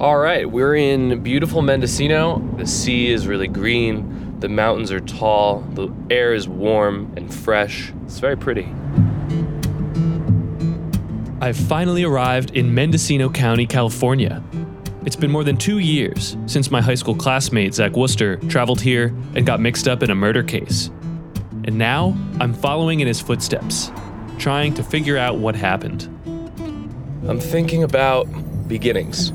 All right, we're in beautiful Mendocino. The sea is really green, the mountains are tall, the air is warm and fresh. It's very pretty. I've finally arrived in Mendocino County, California. It's been more than two years since my high school classmate, Zach Wooster, traveled here and got mixed up in a murder case. And now I'm following in his footsteps, trying to figure out what happened. I'm thinking about beginnings,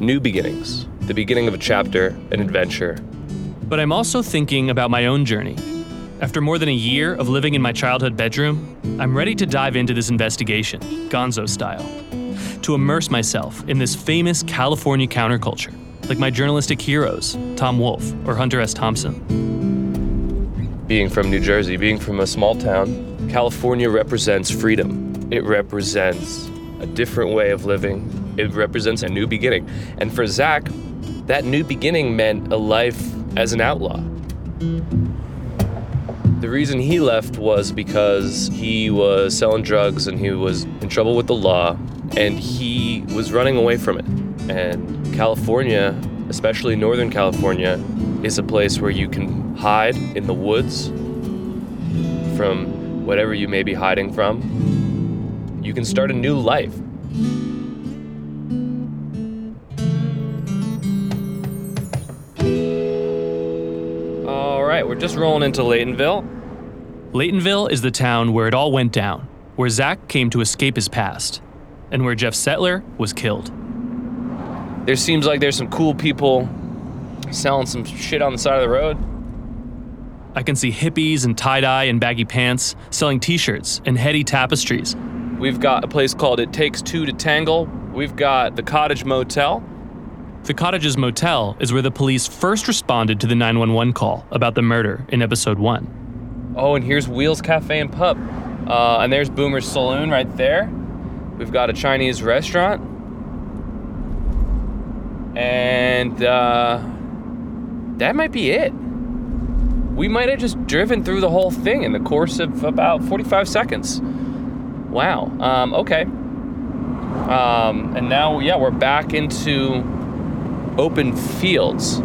new beginnings, the beginning of a chapter, an adventure. But I'm also thinking about my own journey. After more than a year of living in my childhood bedroom, I'm ready to dive into this investigation, gonzo style, to immerse myself in this famous California counterculture, like my journalistic heroes, Tom Wolfe or Hunter S. Thompson. Being from New Jersey, being from a small town, California represents freedom. It represents a different way of living. It represents a new beginning. And for Zach, that new beginning meant a life as an outlaw. The reason he left was because he was selling drugs and he was in trouble with the law and he was running away from it. And California, especially Northern California, is a place where you can hide in the woods from whatever you may be hiding from. You can start a new life. Just rolling into Laytonville. Laytonville is the town where it all went down, where Zach came to escape his past, and where Jeff Settler was killed. There seems like there's some cool people selling some shit on the side of the road. I can see hippies and tie dye and baggy pants selling t shirts and heady tapestries. We've got a place called It Takes Two to Tangle. We've got the Cottage Motel. The Cottages Motel is where the police first responded to the 911 call about the murder in episode 1. Oh, and here's Wheels Cafe and Pub. Uh, and there's Boomer's Saloon right there. We've got a Chinese restaurant. And uh, that might be it. We might have just driven through the whole thing in the course of about 45 seconds. Wow. Um, okay. Um, and now, yeah, we're back into open fields.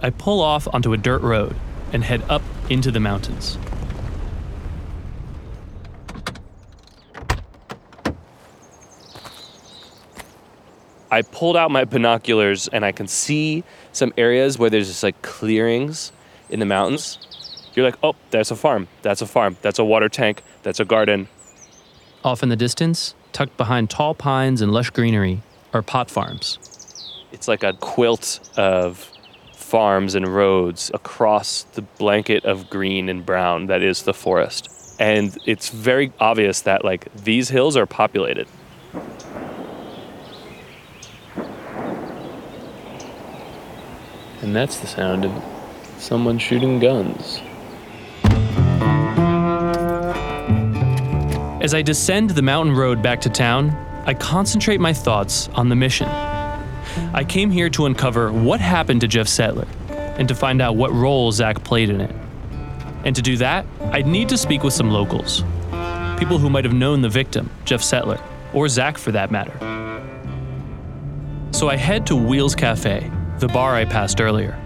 I pull off onto a dirt road and head up into the mountains. I pulled out my binoculars and I can see some areas where there's just like clearings in the mountains. You're like, oh, that's a farm. That's a farm. That's a water tank. That's a garden. Off in the distance, tucked behind tall pines and lush greenery, are pot farms. It's like a quilt of farms and roads across the blanket of green and brown that is the forest. And it's very obvious that like these hills are populated. And that's the sound of someone shooting guns. As I descend the mountain road back to town, I concentrate my thoughts on the mission. I came here to uncover what happened to Jeff Settler and to find out what role Zach played in it. And to do that, I'd need to speak with some locals. People who might have known the victim, Jeff Settler, or Zach for that matter. So I head to Wheels Cafe, the bar I passed earlier.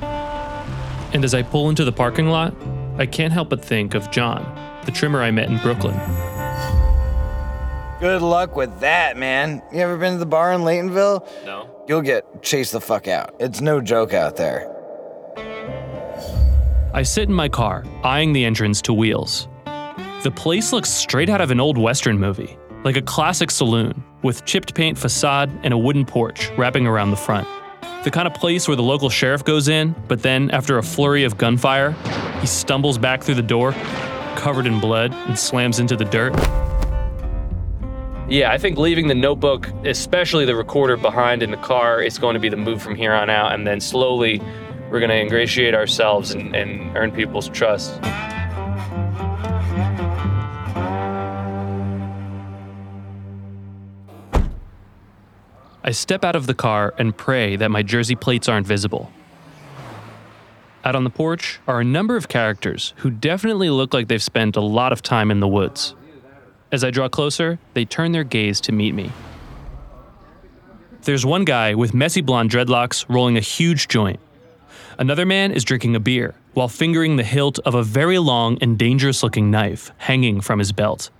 And as I pull into the parking lot, I can't help but think of John, the trimmer I met in Brooklyn. Good luck with that, man. You ever been to the bar in Laytonville? No. You'll get chased the fuck out. It's no joke out there. I sit in my car, eyeing the entrance to Wheels. The place looks straight out of an old Western movie, like a classic saloon, with chipped paint facade and a wooden porch wrapping around the front. The kind of place where the local sheriff goes in, but then, after a flurry of gunfire, he stumbles back through the door, covered in blood, and slams into the dirt. Yeah, I think leaving the notebook, especially the recorder behind in the car, is going to be the move from here on out. And then slowly, we're going to ingratiate ourselves and, and earn people's trust. I step out of the car and pray that my jersey plates aren't visible. Out on the porch are a number of characters who definitely look like they've spent a lot of time in the woods. As I draw closer, they turn their gaze to meet me. There's one guy with messy blonde dreadlocks rolling a huge joint. Another man is drinking a beer while fingering the hilt of a very long and dangerous looking knife hanging from his belt.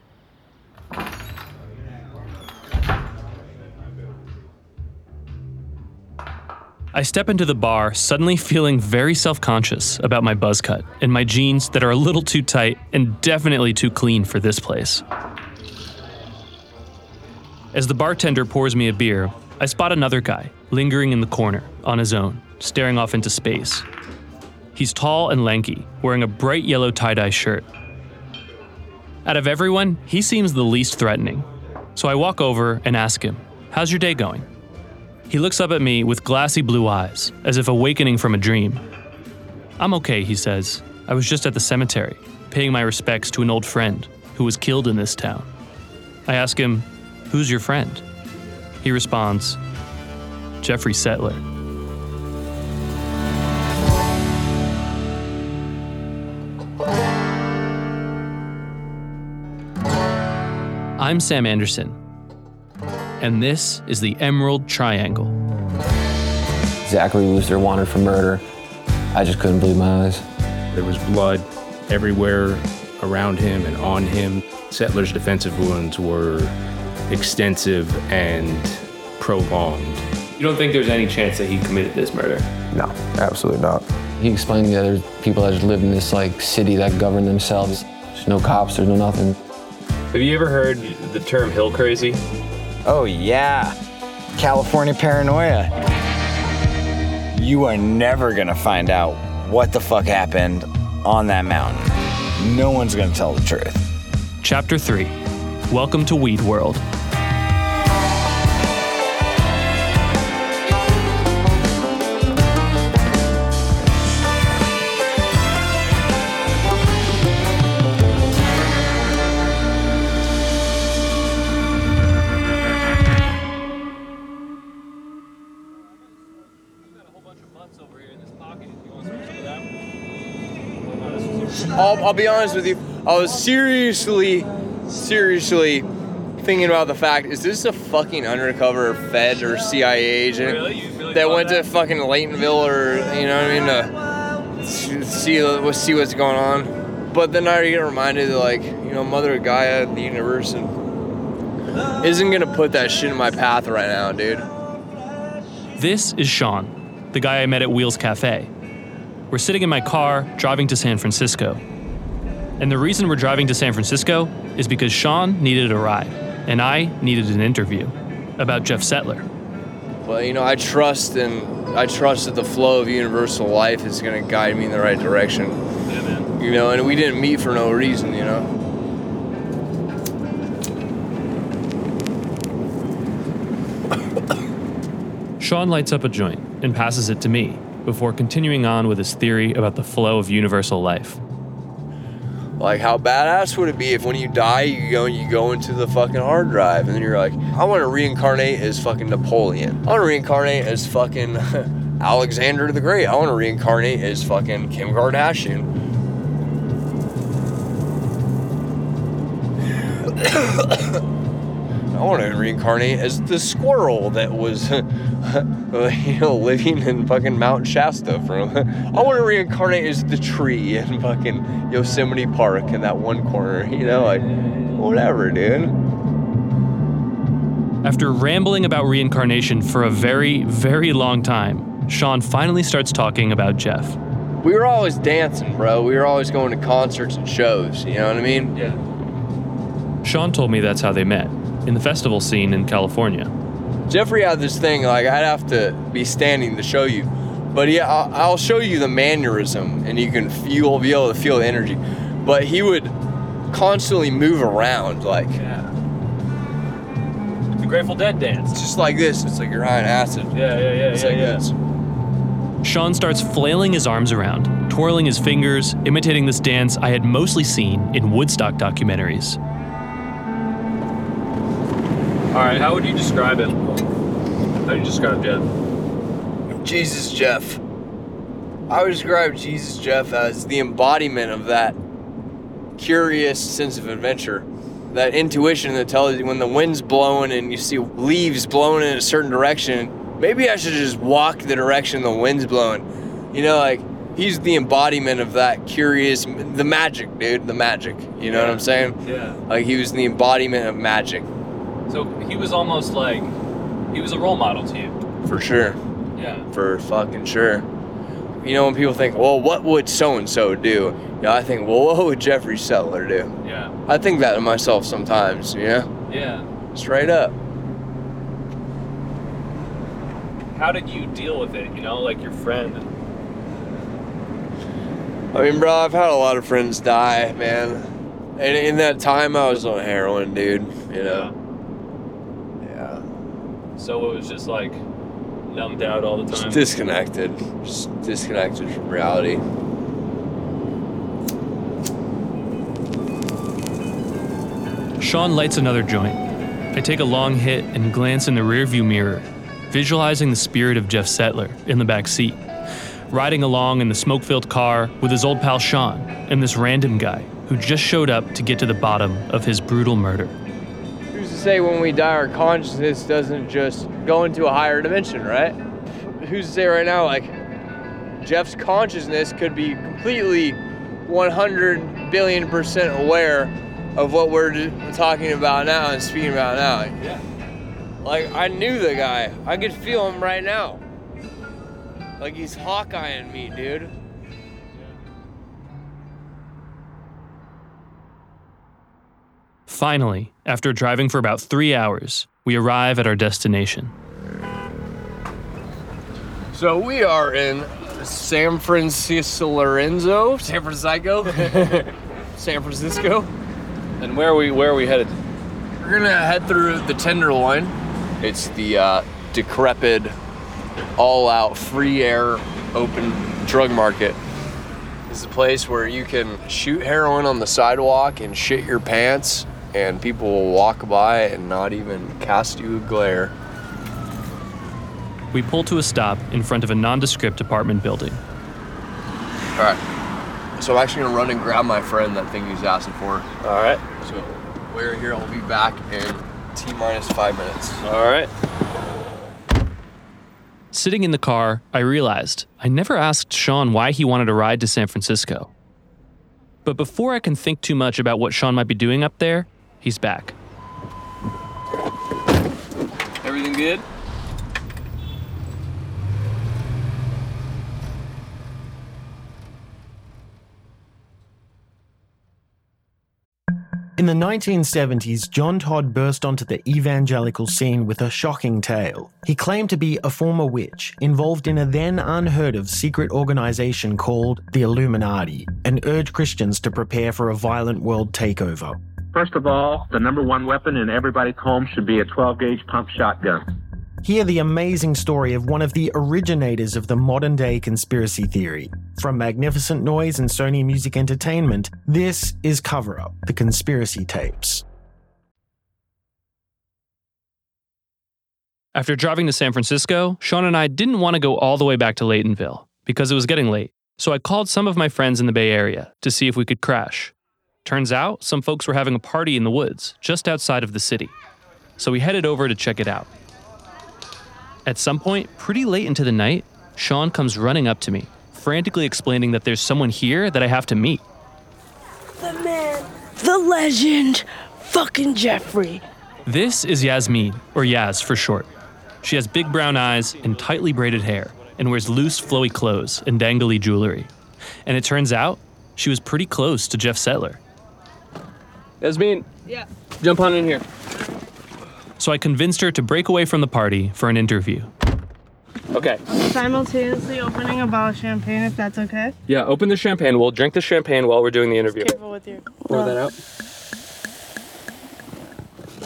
I step into the bar, suddenly feeling very self conscious about my buzz cut and my jeans that are a little too tight and definitely too clean for this place. As the bartender pours me a beer, I spot another guy lingering in the corner on his own, staring off into space. He's tall and lanky, wearing a bright yellow tie dye shirt. Out of everyone, he seems the least threatening. So I walk over and ask him, How's your day going? He looks up at me with glassy blue eyes, as if awakening from a dream. I'm okay, he says. I was just at the cemetery, paying my respects to an old friend who was killed in this town. I ask him, Who's your friend? He responds, Jeffrey Settler. I'm Sam Anderson, and this is the Emerald Triangle. Zachary Wooster wanted for murder. I just couldn't believe my eyes. There was blood everywhere around him and on him. Settler's defensive wounds were extensive and prolonged. You don't think there's any chance that he committed this murder? No, absolutely not. He explained that there's people that just live in this like city that govern themselves. There's no cops, there's no nothing. Have you ever heard the term hill crazy? Oh, yeah. California paranoia. You are never gonna find out what the fuck happened on that mountain. No one's gonna tell the truth. Chapter 3 Welcome to Weed World. I'll, I'll be honest with you. I was seriously, seriously thinking about the fact: is this a fucking undercover Fed or CIA agent Really? Really that went that? to fucking Laytonville or you know what I mean to see see what's going on? But then I get reminded that like you know Mother Gaia, the universe, and isn't gonna put that shit in my path right now, dude. This is Sean, the guy I met at Wheels Cafe. We're sitting in my car driving to San Francisco. And the reason we're driving to San Francisco is because Sean needed a ride, and I needed an interview about Jeff Settler. Well, you know, I trust and I trust that the flow of universal life is gonna guide me in the right direction. You know, and we didn't meet for no reason, you know. Sean lights up a joint and passes it to me before continuing on with his theory about the flow of universal life. Like how badass would it be if when you die you go you go into the fucking hard drive and then you're like, I want to reincarnate as fucking Napoleon. I want to reincarnate as fucking Alexander the Great. I want to reincarnate as fucking Kim Kardashian. I want to reincarnate as the squirrel that was, you know, living in fucking Mount Shasta. From I want to reincarnate as the tree in fucking Yosemite Park in that one corner. You know, like whatever, dude. After rambling about reincarnation for a very, very long time, Sean finally starts talking about Jeff. We were always dancing, bro. We were always going to concerts and shows. You know what I mean? Yeah. Sean told me that's how they met, in the festival scene in California. Jeffrey had this thing like I'd have to be standing to show you, but yeah, I'll, I'll show you the mannerism, and you can you'll be able to feel the energy. But he would constantly move around, like Yeah. The Grateful Dead dance. It's just like this. It's like you're high on acid. Yeah, yeah, yeah, It's yeah, like yeah. this. Sean starts flailing his arms around, twirling his fingers, imitating this dance I had mostly seen in Woodstock documentaries. All right, how would you describe him? How do you describe Jeff? Jesus Jeff. I would describe Jesus Jeff as the embodiment of that curious sense of adventure that intuition that tells you when the wind's blowing and you see leaves blowing in a certain direction, maybe I should just walk the direction the wind's blowing. You know, like he's the embodiment of that curious, the magic, dude, the magic. You know what I'm saying? Yeah. Like he was the embodiment of magic So he was almost like he was a role model to you. for sure. Yeah. for fucking sure. You know, when people think, well, what would so and so do? You know, I think, well, what would Jeffrey Settler do? Yeah. I think that of myself sometimes, you know? Yeah. Straight up. How did you deal with it? You know, like your friend. I mean, bro, I've had a lot of friends die, man. And in that time, I was on heroin, dude, you know? Yeah. So it was just like numbed out all the Just time. disconnected. Just disconnected from reality. Sean lights another joint. I take a long hit and glance in the rearview mirror, visualizing the spirit of Jeff Settler in the back seat, riding along in the smoke filled car with his old pal Sean and this random guy who just showed up to get to the bottom of his brutal murder. Say when we die, our consciousness doesn't just go into a higher dimension, right? Who's to say right now, like, Jeff's consciousness could be completely 100 billion percent aware of what we're talking about now and speaking about now. Like, Yeah. like, I knew the guy. I could feel him right now. Like, he's Hawkeyeing me, dude. Finally, after driving for about three hours, we arrive at our destination. So we are in San Francisco Lorenzo, San Francisco, San Francisco. And where are we where are we headed? We're gonna head through the Tenderloin. It's the uh, decrepit, all-out, free air, open drug market. It's a place where you can shoot heroin on the sidewalk and shit your pants, and people will walk by and not even cast you a glare. We pull to a stop in front of a nondescript apartment building. All right. So I'm actually gonna run and grab my friend that thing he's asking for. All right. So we're here. I'll be back in t minus five minutes. All right. Sitting in the car, I realized I never asked Sean why he wanted to ride to San Francisco. But before I can think too much about what Sean might be doing up there, he's back. Everything good? In the 1970s, John Todd burst onto the evangelical scene with a shocking tale. He claimed to be a former witch involved in a then unheard of secret organization called the Illuminati and urged Christians to prepare for a violent world takeover. First of all, the number one weapon in everybody's home should be a 12 gauge pump shotgun. Hear the amazing story of one of the originators of the modern day conspiracy theory. From Magnificent Noise and Sony Music Entertainment, this is Cover Up, the conspiracy tapes. After driving to San Francisco, Sean and I didn't want to go all the way back to Laytonville because it was getting late. So I called some of my friends in the Bay Area to see if we could crash. Turns out some folks were having a party in the woods just outside of the city. So we headed over to check it out. At some point, pretty late into the night, Sean comes running up to me, frantically explaining that there's someone here that I have to meet. The man, the legend, fucking Jeffrey. This is Yasmin, or Yaz for short. She has big brown eyes and tightly braided hair, and wears loose, flowy clothes and dangly jewelry. And it turns out she was pretty close to Jeff Settler. Yasmin, Yeah. jump on in here. So I convinced her to break away from the party for an interview. Okay. simultaneously opening a bottle of champagne if that's okay. Yeah, open the champagne. We'll drink the champagne while we're doing the interview. Careful with your. Pour that out.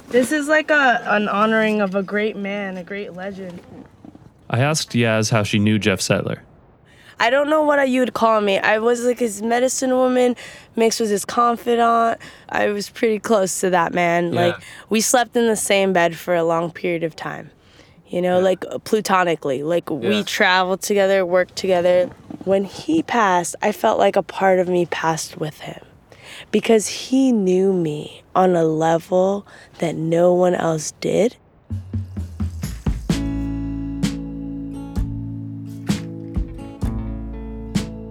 This is like a an honoring of a great man, a great legend. I asked Yaz how she knew Jeff Settler. I don't know what you would call me. I was like his medicine woman mixed with his confidant. I was pretty close to that man. Yeah. Like we slept in the same bed for a long period of time. You know, like platonically. Like we traveled together, worked together. When he passed, I felt like a part of me passed with him. because he knew me on a level that no one else did.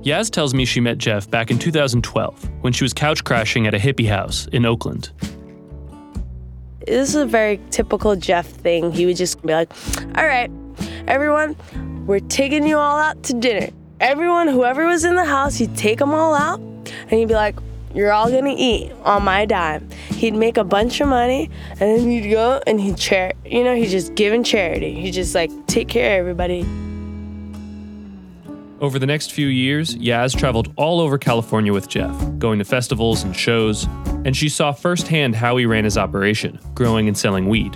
Yaz tells me she met Jeff back in 2012 when she was couch crashing at a hippie house in Oakland. This is a very typical Jeff thing. He would just be like, All right, everyone, we're taking you all out to dinner. Everyone, whoever was in the house, he'd take them all out and he'd be like, You're all gonna eat on my dime. He'd make a bunch of money and then he'd go and he'd char you know, he's just giving charity. He just like take care of everybody. Over the next few years, Yaz traveled all over California with Jeff, going to festivals and shows, and she saw firsthand how he ran his operation, growing and selling weed.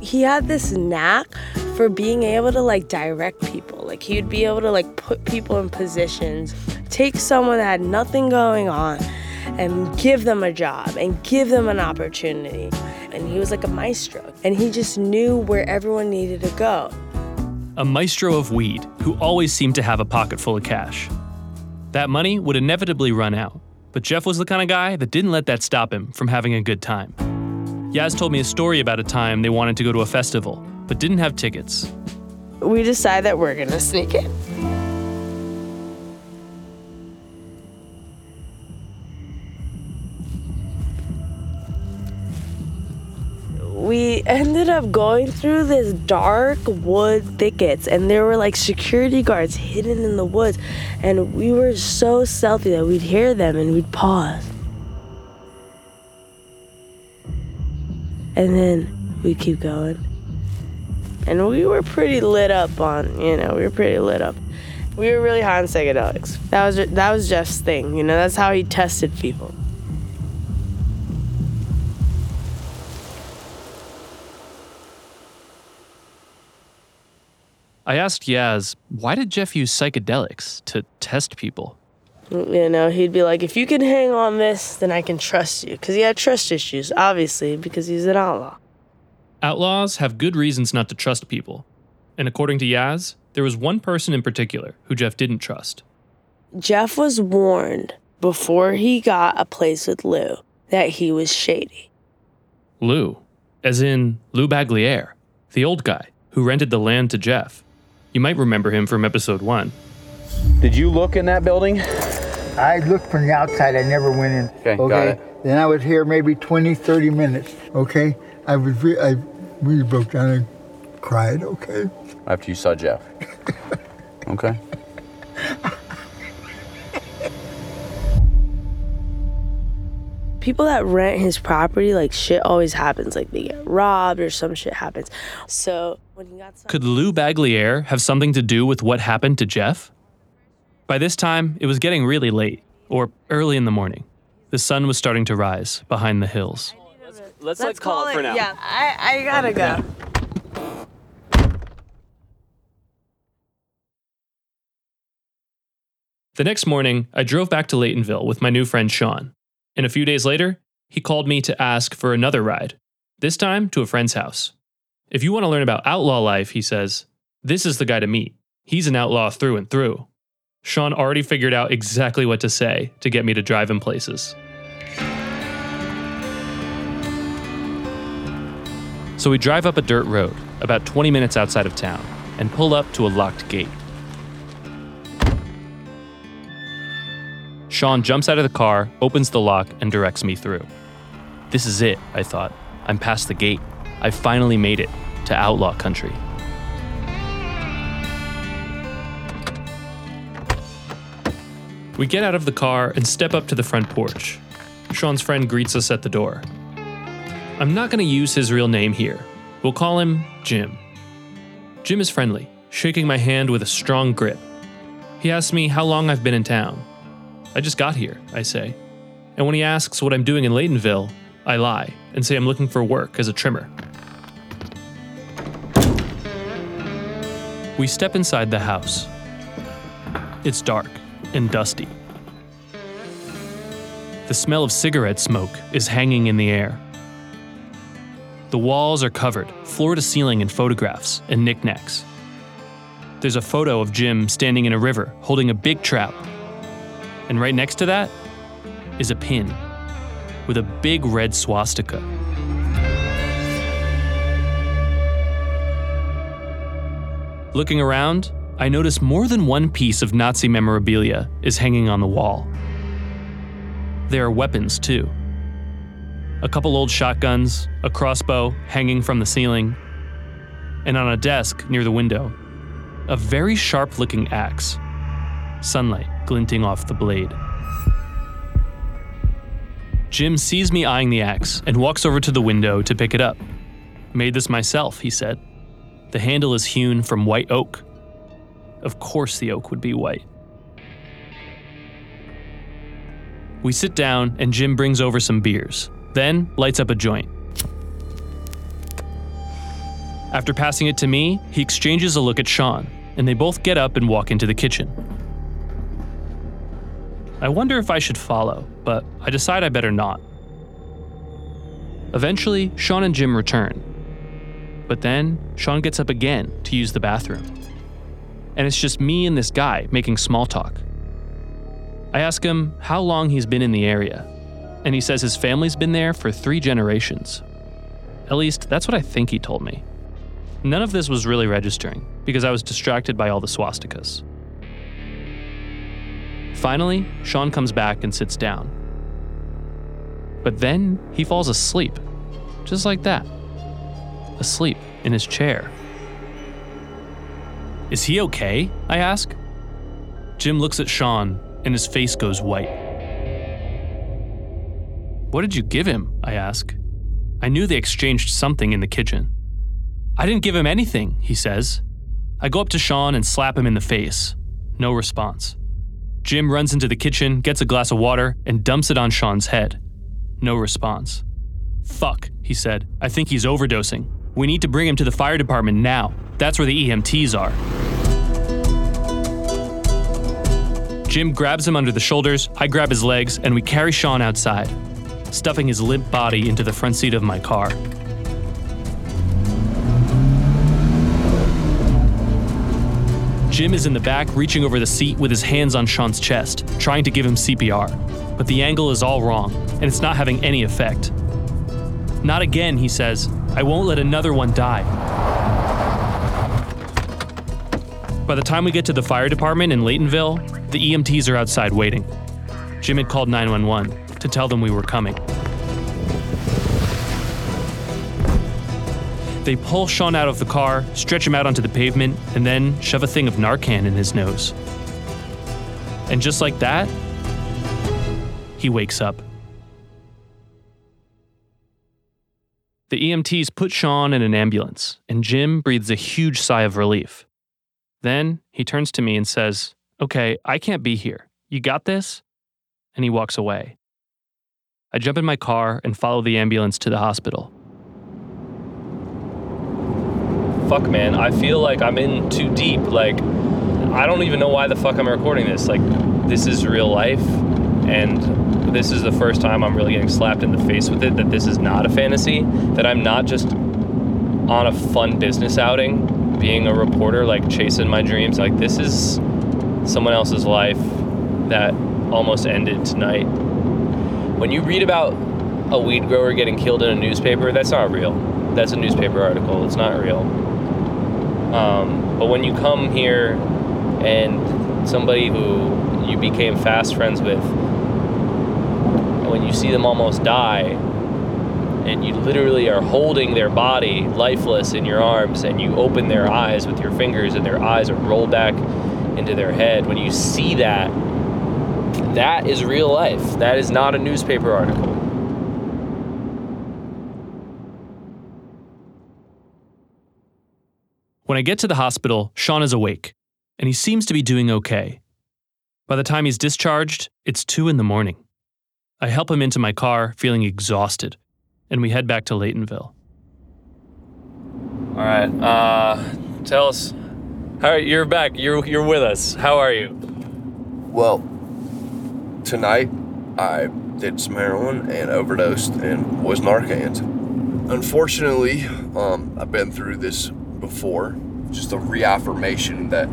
He had this knack for being able to like direct people. Like he would be able to like put people in positions, take someone that had nothing going on and give them a job and give them an opportunity. And he was like a maestro and he just knew where everyone needed to go. A maestro of weed who always seemed to have a pocket full of cash. That money would inevitably run out, but Jeff was the kind of guy that didn't let that stop him from having a good time. Yaz told me a story about a time they wanted to go to a festival, but didn't have tickets. We decided that we're gonna sneak in. We ended up going through this dark wood thickets and there were like security guards hidden in the woods and we were so stealthy that we'd hear them and we'd pause. And then we'd keep going. And we were pretty lit up on you know we were pretty lit up. We were really high on psychedelics. That was that was jeff's thing you know that's how he tested people I asked Yaz, why did Jeff use psychedelics to test people? Mm, you know, he'd be like, if you can hang on this, then I can trust you. Because he had trust issues, obviously, because he's an outlaw. Outlaws have good reasons not to trust people. And according to Yaz, there was one person in particular who Jeff didn't trust. Jeff was warned before he got a place with Lou that he was shady. Lou, as in Lou Bagliere, the old guy who rented the land to Jeff. You might remember him from episode one. Did you look in that building? I looked from the outside. I never went in. Okay, got it. Then I was here maybe 20, 30 minutes. Okay. I was re- I really broke down and cried. Okay. After you saw Jeff. okay. People that rent his property, like shit always happens. Like they get robbed or some shit happens. So when he got some- Could Lou Bagliere have something to do with what happened to Jeff? By this time, it was getting really late, or early in the morning. The sun was starting to rise behind the hills. Let's, like call, it for now. Yeah, I, I gotta go. The next morning, I drove back to Laytonville with my new friend Sean. And a few days later, he called me to ask for another ride, this time to a friend's house. If you want to learn about outlaw life, he says, this is the guy to meet. He's an outlaw through and through. Sean already figured out exactly what to say to get me to drive him places. So we drive up a dirt road, about 20 minutes outside of town, and pull up to a locked gate. Sean jumps out of the car, opens the lock, and directs me through. This is it, I thought. I'm past the gate. I finally made it to outlaw country. We get out of the car and step up to the front porch. Sean's friend greets us at the door. I'm not going to use his real name here. We'll call him Jim. Jim is friendly, shaking my hand with a strong grip. He asks me how long I've been in town. I just got here, I say. And when he asks what I'm doing in Laytonville, I lie and say I'm looking for work as a trimmer. We step inside the house. It's dark and dusty. The smell of cigarette smoke is hanging in the air. The walls are covered, floor to ceiling, in photographs and knickknacks. There's a photo of Jim standing in a river holding a big trout. And right next to that, is a pin with a big red swastika. Looking around, I notice more than one piece of Nazi memorabilia is hanging on the wall. There are weapons, too. A couple old shotguns, a crossbow hanging from the ceiling, and on a desk near the window, a very sharp looking axe, sunlight glinting off the blade. Jim sees me eyeing the axe and walks over to the window to pick it up. Made this myself, he said. The handle is hewn from white oak. Of course, the oak would be white. We sit down, and Jim brings over some beers, then lights up a joint. After passing it to me, he exchanges a look at Sean, and they both get up and walk into the kitchen. I wonder if I should follow, but I decide I better not. Eventually, Sean and Jim return. But then, Sean gets up again to use the bathroom. And it's just me and this guy making small talk. I ask him how long he's been in the area, and he says his family's been there for three generations. At least, that's what I think he told me. None of this was really registering, because I was distracted by all the swastikas. Finally, Sean comes back and sits down. But then he falls asleep, just like that. Asleep in his chair. Is he okay? I ask. Jim looks at Sean and his face goes white. What did you give him? I ask. I knew they exchanged something in the kitchen. I didn't give him anything, he says. I go up to Sean and slap him in the face. No response. Jim runs into the kitchen, gets a glass of water, and dumps it on Sean's head. No response. Fuck, he said. I think he's overdosing. We need to bring him to the fire department now. That's where the EMTs are. Jim grabs him under the shoulders, I grab his legs, and we carry Sean outside, stuffing his limp body into the front seat of my car. Jim is in the back, reaching over the seat with his hands on Sean's chest, trying to give him CPR. But the angle is all wrong, and it's not having any effect. Not again, he says. I won't let another one die. By the time we get to the fire department in Laytonville, the EMTs are outside waiting. Jim had called 911 to tell them we were coming. They pull Sean out of the car, stretch him out onto the pavement, and then shove a thing of Narcan in his nose. And just like that, he wakes up. The EMTs put Sean in an ambulance, and Jim breathes a huge sigh of relief. Then he turns to me and says, Okay, I can't be here. You got this? And he walks away. I jump in my car and follow the ambulance to the hospital. Fuck, man, I feel like I'm in too deep. Like, I don't even know why the fuck I'm recording this. Like, this is real life, and this is the first time I'm really getting slapped in the face with it that this is not a fantasy, that I'm not just on a fun business outing, being a reporter, like chasing my dreams. Like, this is someone else's life that almost ended tonight. When you read about a weed grower getting killed in a newspaper, that's not real. That's a newspaper article. It's not real. Um, but when you come here and somebody who you became fast friends with, when you see them almost die, and you literally are holding their body lifeless in your arms, and you open their eyes with your fingers, and their eyes are rolled back into their head, when you see that, that is real life. That is not a newspaper article. When I get to the hospital, Sean is awake, and he seems to be doing okay. By the time he's discharged, it's 2 in the morning. I help him into my car, feeling exhausted, and we head back to Laytonville. All right. Uh, tell us. All right, you're back. You're you're with us. How are you? Well, tonight I did some heroin and overdosed and was Narcan. Unfortunately, um, I've been through this before. Just a reaffirmation that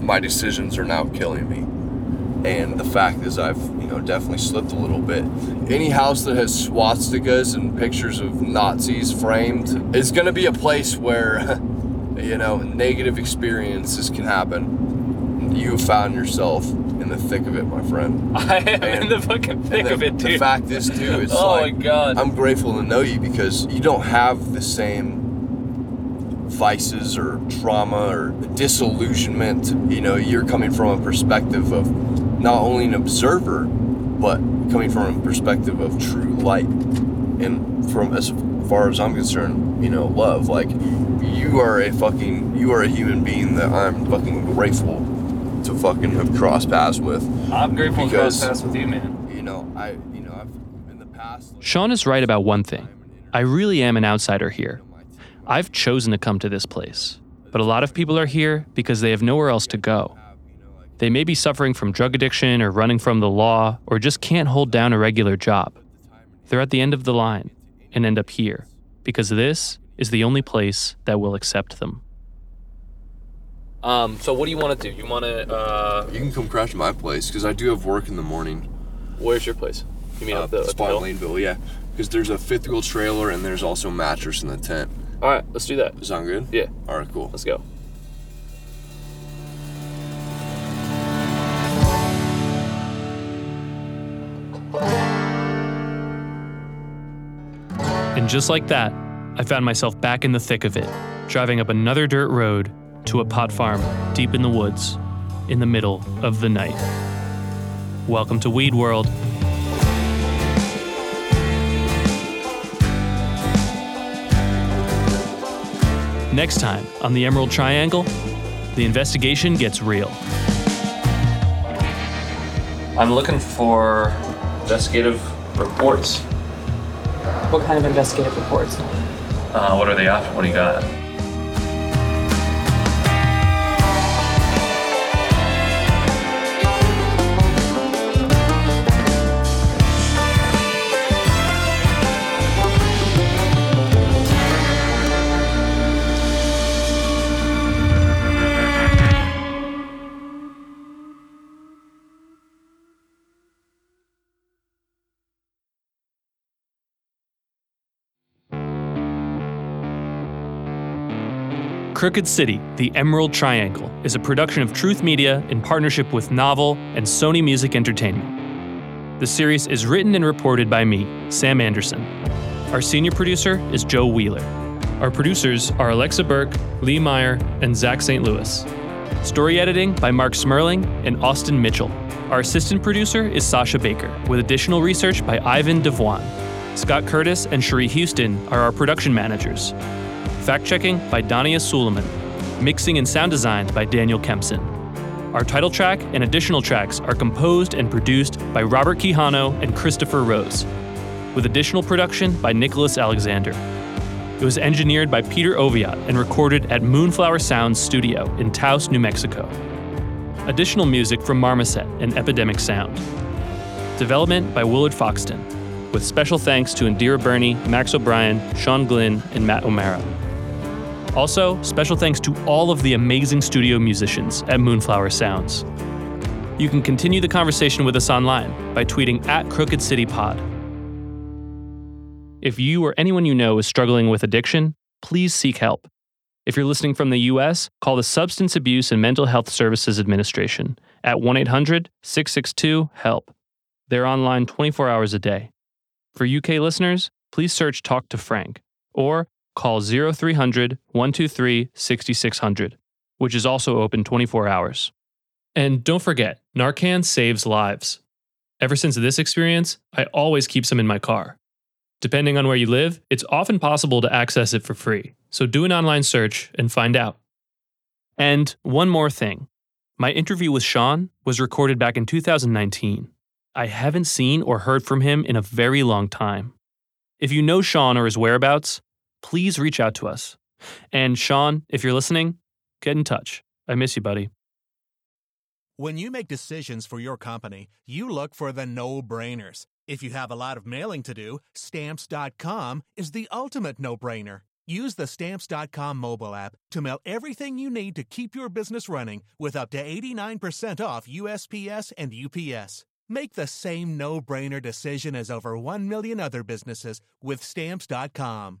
my decisions are now killing me. And the fact is, I've you know definitely slipped a little bit. Any house that has swastikas and pictures of Nazis framed is going to be a place where you know negative experiences can happen. You have found yourself in the thick of it, my friend. I am in the fucking thick the, of it, dude. The fact is, too, it's oh like my god. I'm grateful to know you because you don't have the same vices or trauma or disillusionment. You know, you're coming from a perspective of not only an observer, but coming from a perspective of true light. And from as far as I'm concerned, you know, love. Like, you are a fucking, you are a human being that I'm fucking grateful to fucking have crossed paths with. I'm grateful to cross because, paths with you, man. You know, I, you know, I've in the past. Sean is right about one thing. I really am an outsider here. I've chosen to come to this place, but a lot of people are here because they have nowhere else to go. They may be suffering from drug addiction or running from the law or just can't hold down a regular job. They're at the end of the line and end up here because this is the only place that will accept them. Um, so what do you want to do? You want to? Uh, You can come crash at my place because I do have work in the morning. where's your place? You mean uh, up the, up spot hill? in Laneville, yeah. Because there's a fifth wheel trailer and there's also a mattress in the tent. All right, let's do that. Sound good? Yeah, All right, cool. let's go. And just like that, I found myself back in the thick of it, driving up another dirt road to a pot farm deep in the woods, in the middle of the night. Welcome to Weed World. Next time on the Emerald Triangle, the investigation gets real. I'm looking for investigative reports. What kind of investigative reports? Uh, what are they after? What do you got? Crooked City, The Emerald Triangle is a production of Truth Media in partnership with Novel and Sony Music Entertainment. The series is written and reported by me, Sam Anderson. Our senior producer is Joe Wheeler. Our producers are Alexa Burke, Lee Meyer, and Zach St. Louis. Story editing by Marc Smerling and Austin Mitchell. Our assistant producer is Sasha Baker, with additional research by Ivan Devoine. Scott Curtis and Cherie Houston are our production managers. Fact checking by Dania Suleiman. Mixing and sound design by Daniel Kempson. Our title track and additional tracks are composed and produced by Robert Quijano and Christopher Rose, with additional production by Nicholas Alexander. It was engineered by Peter Oviat and recorded at Moonflower Sounds Studio in Taos, New Mexico. Additional music from Marmoset and Epidemic Sound. Development by Willard Foxton, with special thanks to Indira Burney, Max O'Brien, Sean Glynn, and Matt O'Mara. Also, special thanks to all of the amazing studio musicians at Moonflower Sounds. You can continue the conversation with us online by tweeting at Crooked City Pod. If you or anyone you know is struggling with addiction, please seek help. If you're listening from the US, call the Substance Abuse and Mental Health Services Administration at 1 800 662 HELP. They're online 24 hours a day. For UK listeners, please search Talk to Frank or call 0300 123 6600, which is also open 24 hours. And don't forget, Narcan saves lives. Ever since this experience, I always keep some in my car. Depending on where you live, it's often possible to access it for free, so do an online search and find out. And one more thing my interview with Sean was recorded back in 2019. I haven't seen or heard from him in a very long time. If you know Sean or his whereabouts, please reach out to us. And Sean, if you're listening, get in touch. I miss you, buddy. When you make decisions for your company, you look for the no brainers. If you have a lot of mailing to do, stamps.com is the ultimate no brainer. Use the stamps.com mobile app to mail everything you need to keep your business running with up to 89% off USPS and UPS. Make the same no brainer decision as over 1 million other businesses with stamps.com.